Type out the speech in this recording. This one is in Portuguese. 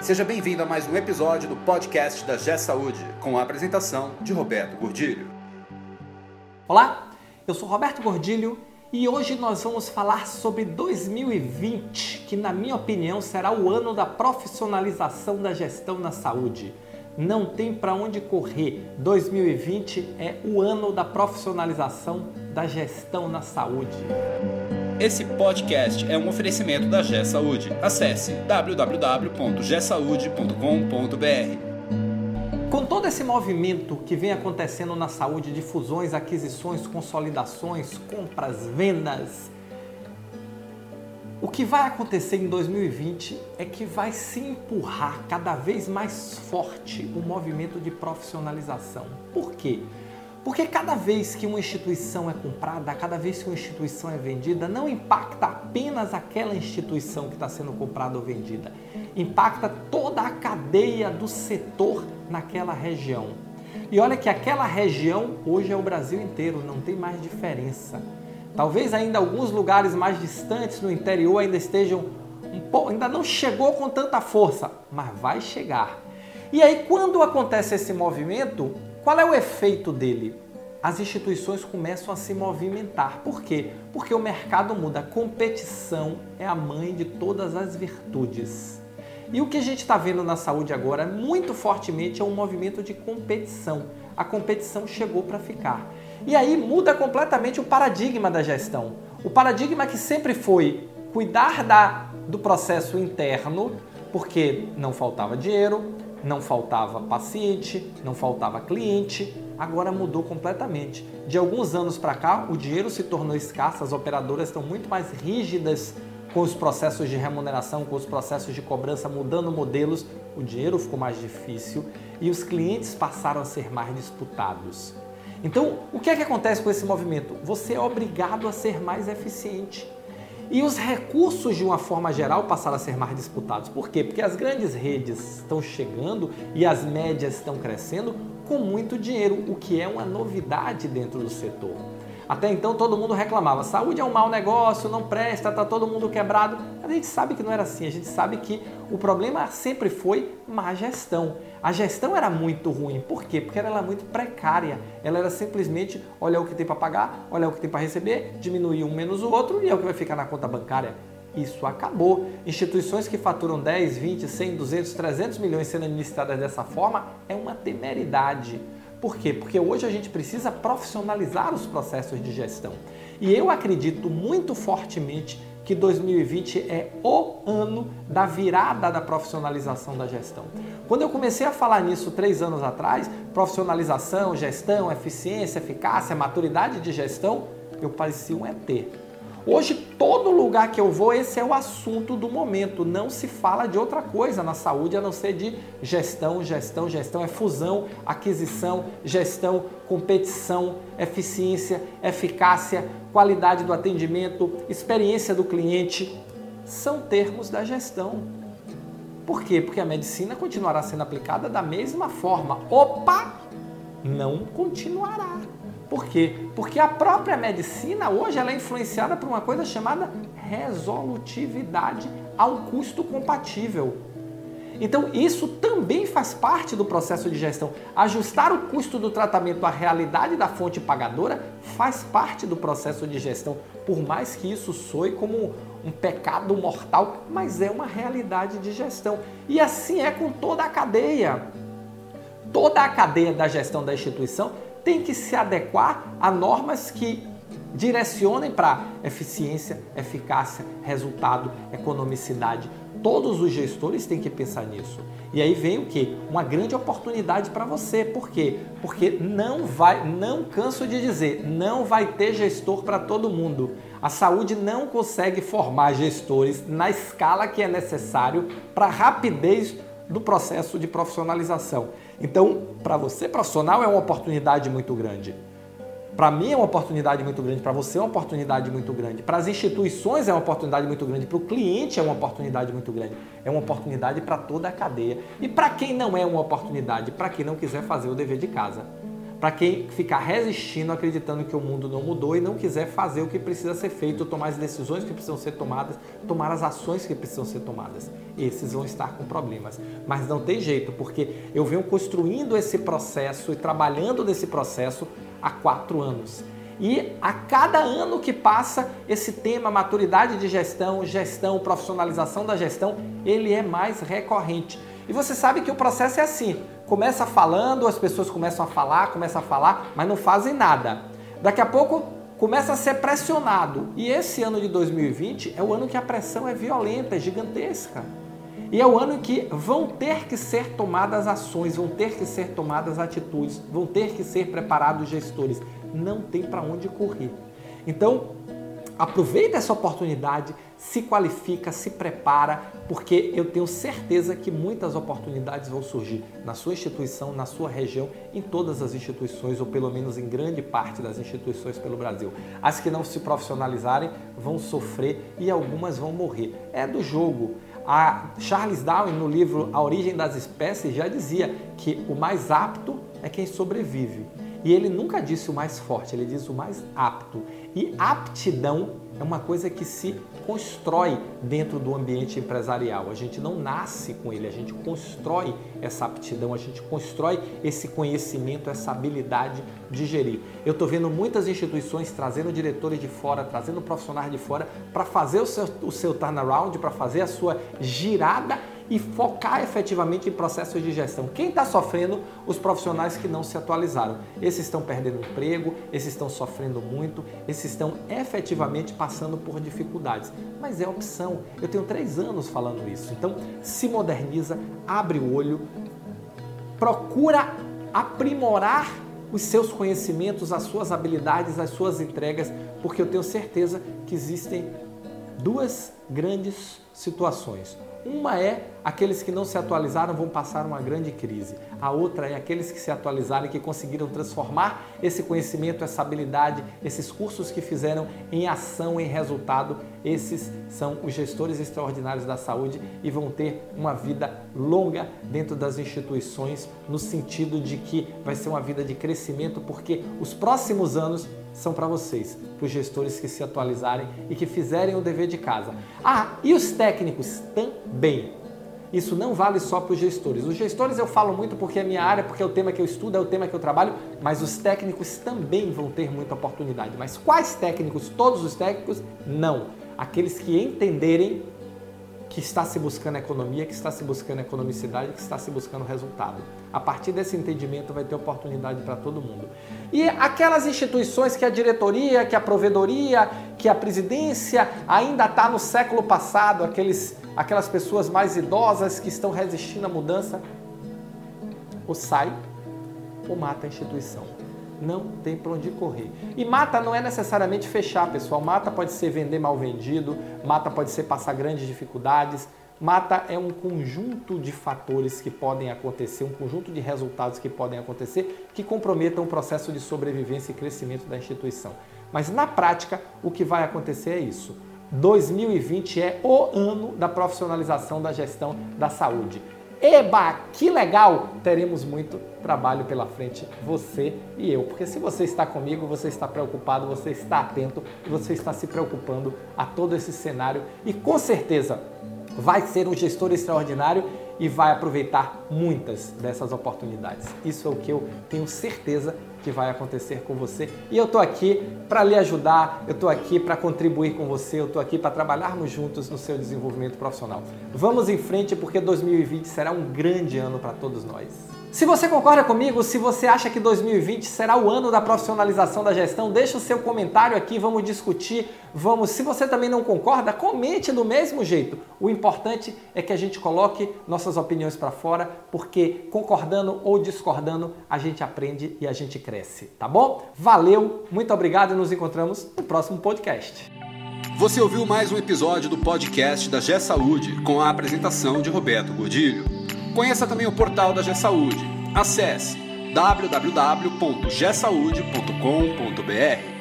Seja bem-vindo a mais um episódio do podcast da G Saúde, com a apresentação de Roberto Gordilho. Olá, eu sou Roberto Gordilho e hoje nós vamos falar sobre 2020, que na minha opinião será o ano da profissionalização da gestão na saúde. Não tem para onde correr. 2020 é o ano da profissionalização da gestão na saúde. Esse podcast é um oferecimento da G Saúde. Acesse www.gsaude.com.br. Com todo esse movimento que vem acontecendo na saúde de fusões, aquisições, consolidações, compras, vendas, o que vai acontecer em 2020 é que vai se empurrar cada vez mais forte o movimento de profissionalização. Por quê? Porque cada vez que uma instituição é comprada, cada vez que uma instituição é vendida, não impacta apenas aquela instituição que está sendo comprada ou vendida, impacta toda a cadeia do setor naquela região. E olha que aquela região hoje é o Brasil inteiro, não tem mais diferença. Talvez ainda alguns lugares mais distantes no interior ainda estejam um pouco, ainda não chegou com tanta força, mas vai chegar. E aí quando acontece esse movimento, qual é o efeito dele? As instituições começam a se movimentar. Por quê? Porque o mercado muda. A competição é a mãe de todas as virtudes. E o que a gente está vendo na saúde agora muito fortemente é um movimento de competição. A competição chegou para ficar. E aí muda completamente o paradigma da gestão. O paradigma que sempre foi cuidar da, do processo interno, porque não faltava dinheiro, não faltava paciente, não faltava cliente, agora mudou completamente. De alguns anos para cá, o dinheiro se tornou escasso, as operadoras estão muito mais rígidas com os processos de remuneração, com os processos de cobrança, mudando modelos, o dinheiro ficou mais difícil e os clientes passaram a ser mais disputados. Então, o que é que acontece com esse movimento? Você é obrigado a ser mais eficiente. E os recursos, de uma forma geral, passaram a ser mais disputados. Por quê? Porque as grandes redes estão chegando e as médias estão crescendo com muito dinheiro, o que é uma novidade dentro do setor. Até então todo mundo reclamava: saúde é um mau negócio, não presta, está todo mundo quebrado. A gente sabe que não era assim, a gente sabe que o problema sempre foi má gestão. A gestão era muito ruim. Por quê? Porque ela era muito precária. Ela era simplesmente olhar o que tem para pagar, olhar o que tem para receber, diminuir um menos o outro e é o que vai ficar na conta bancária. Isso acabou. Instituições que faturam 10, 20, 100, 200, 300 milhões sendo administradas dessa forma é uma temeridade. Por quê? Porque hoje a gente precisa profissionalizar os processos de gestão. E eu acredito muito fortemente que 2020 é o ano da virada da profissionalização da gestão. Quando eu comecei a falar nisso três anos atrás, profissionalização, gestão, eficiência, eficácia, maturidade de gestão, eu parecia um ET. Hoje, todo lugar que eu vou, esse é o assunto do momento. Não se fala de outra coisa na saúde a não ser de gestão, gestão, gestão. É fusão, aquisição, gestão, competição, eficiência, eficácia, qualidade do atendimento, experiência do cliente. São termos da gestão. Por quê? Porque a medicina continuará sendo aplicada da mesma forma. Opa! Não continuará. Por quê? Porque a própria medicina hoje ela é influenciada por uma coisa chamada resolutividade a um custo compatível. Então, isso também faz parte do processo de gestão. Ajustar o custo do tratamento à realidade da fonte pagadora faz parte do processo de gestão, por mais que isso soe como um pecado mortal, mas é uma realidade de gestão. E assim é com toda a cadeia. Toda a cadeia da gestão da instituição tem que se adequar a normas que direcionem para eficiência, eficácia, resultado, economicidade. Todos os gestores têm que pensar nisso. E aí vem o que? Uma grande oportunidade para você. Por quê? Porque não vai, não canso de dizer, não vai ter gestor para todo mundo. A saúde não consegue formar gestores na escala que é necessário para a rapidez do processo de profissionalização. Então, para você profissional é uma oportunidade muito grande. Para mim é uma oportunidade muito grande, para você é uma oportunidade muito grande, para as instituições é uma oportunidade muito grande, para o cliente é uma oportunidade muito grande. É uma oportunidade para toda a cadeia. E para quem não é uma oportunidade, para quem não quiser fazer o dever de casa. Para quem ficar resistindo, acreditando que o mundo não mudou e não quiser fazer o que precisa ser feito, tomar as decisões que precisam ser tomadas, tomar as ações que precisam ser tomadas. Esses vão estar com problemas. Mas não tem jeito, porque eu venho construindo esse processo e trabalhando nesse processo há quatro anos. E a cada ano que passa, esse tema maturidade de gestão, gestão, profissionalização da gestão, ele é mais recorrente. E você sabe que o processo é assim: começa falando, as pessoas começam a falar, começam a falar, mas não fazem nada. Daqui a pouco começa a ser pressionado. E esse ano de 2020 é o ano que a pressão é violenta, é gigantesca. E é o ano que vão ter que ser tomadas ações, vão ter que ser tomadas atitudes, vão ter que ser preparados gestores. Não tem para onde correr. Então, aproveita essa oportunidade, se qualifica, se prepara, porque eu tenho certeza que muitas oportunidades vão surgir na sua instituição, na sua região, em todas as instituições, ou pelo menos em grande parte das instituições pelo Brasil. As que não se profissionalizarem vão sofrer e algumas vão morrer. É do jogo. A Charles Darwin, no livro A Origem das Espécies, já dizia que o mais apto é quem sobrevive. E ele nunca disse o mais forte, ele diz o mais apto. E aptidão é uma coisa que se constrói dentro do ambiente empresarial. A gente não nasce com ele, a gente constrói essa aptidão, a gente constrói esse conhecimento, essa habilidade de gerir. Eu estou vendo muitas instituições trazendo diretores de fora, trazendo profissionais de fora para fazer o seu, o seu turnaround, para fazer a sua girada e focar efetivamente em processos de gestão. Quem está sofrendo? Os profissionais que não se atualizaram. Esses estão perdendo emprego, esses estão sofrendo muito, esses estão efetivamente passando por dificuldades. Mas é opção. Eu tenho três anos falando isso. Então, se moderniza, abre o olho, procura aprimorar os seus conhecimentos, as suas habilidades, as suas entregas, porque eu tenho certeza que existem duas grandes situações. Uma é aqueles que não se atualizaram vão passar uma grande crise. A outra é aqueles que se atualizaram e que conseguiram transformar esse conhecimento, essa habilidade, esses cursos que fizeram em ação, em resultado. Esses são os gestores extraordinários da saúde e vão ter uma vida longa dentro das instituições, no sentido de que vai ser uma vida de crescimento, porque os próximos anos são para vocês, para os gestores que se atualizarem e que fizerem o dever de casa. Ah, e os técnicos também. Isso não vale só para os gestores. Os gestores eu falo muito porque é minha área, porque é o tema que eu estudo, é o tema que eu trabalho, mas os técnicos também vão ter muita oportunidade. Mas quais técnicos? Todos os técnicos? Não. Aqueles que entenderem que está se buscando economia, que está se buscando economicidade, que está se buscando resultado. A partir desse entendimento vai ter oportunidade para todo mundo. E aquelas instituições que a diretoria, que a provedoria, que a presidência ainda está no século passado, aqueles, aquelas pessoas mais idosas que estão resistindo à mudança, ou sai ou mata a instituição. Não tem para onde correr. E mata não é necessariamente fechar, pessoal. Mata pode ser vender mal vendido, mata pode ser passar grandes dificuldades, Mata é um conjunto de fatores que podem acontecer, um conjunto de resultados que podem acontecer que comprometam o processo de sobrevivência e crescimento da instituição. Mas na prática, o que vai acontecer é isso. 2020 é o ano da profissionalização da gestão da saúde. Eba, que legal! Teremos muito trabalho pela frente, você e eu. Porque se você está comigo, você está preocupado, você está atento, você está se preocupando a todo esse cenário e com certeza vai ser um gestor extraordinário e vai aproveitar muitas dessas oportunidades. Isso é o que eu tenho certeza que vai acontecer com você. E eu estou aqui para lhe ajudar, eu estou aqui para contribuir com você, eu estou aqui para trabalharmos juntos no seu desenvolvimento profissional. Vamos em frente porque 2020 será um grande ano para todos nós. Se você concorda comigo, se você acha que 2020 será o ano da profissionalização da gestão, deixa o seu comentário aqui, vamos discutir, vamos. Se você também não concorda, comente do mesmo jeito. O importante é que a gente coloque nossas opiniões para fora, porque concordando ou discordando, a gente aprende e a gente cresce, tá bom? Valeu, muito obrigado e nos encontramos no próximo podcast. Você ouviu mais um episódio do podcast da G Saúde com a apresentação de Roberto Gordilho. Conheça também o portal da G Saúde. Acesse www.gsaude.com.br.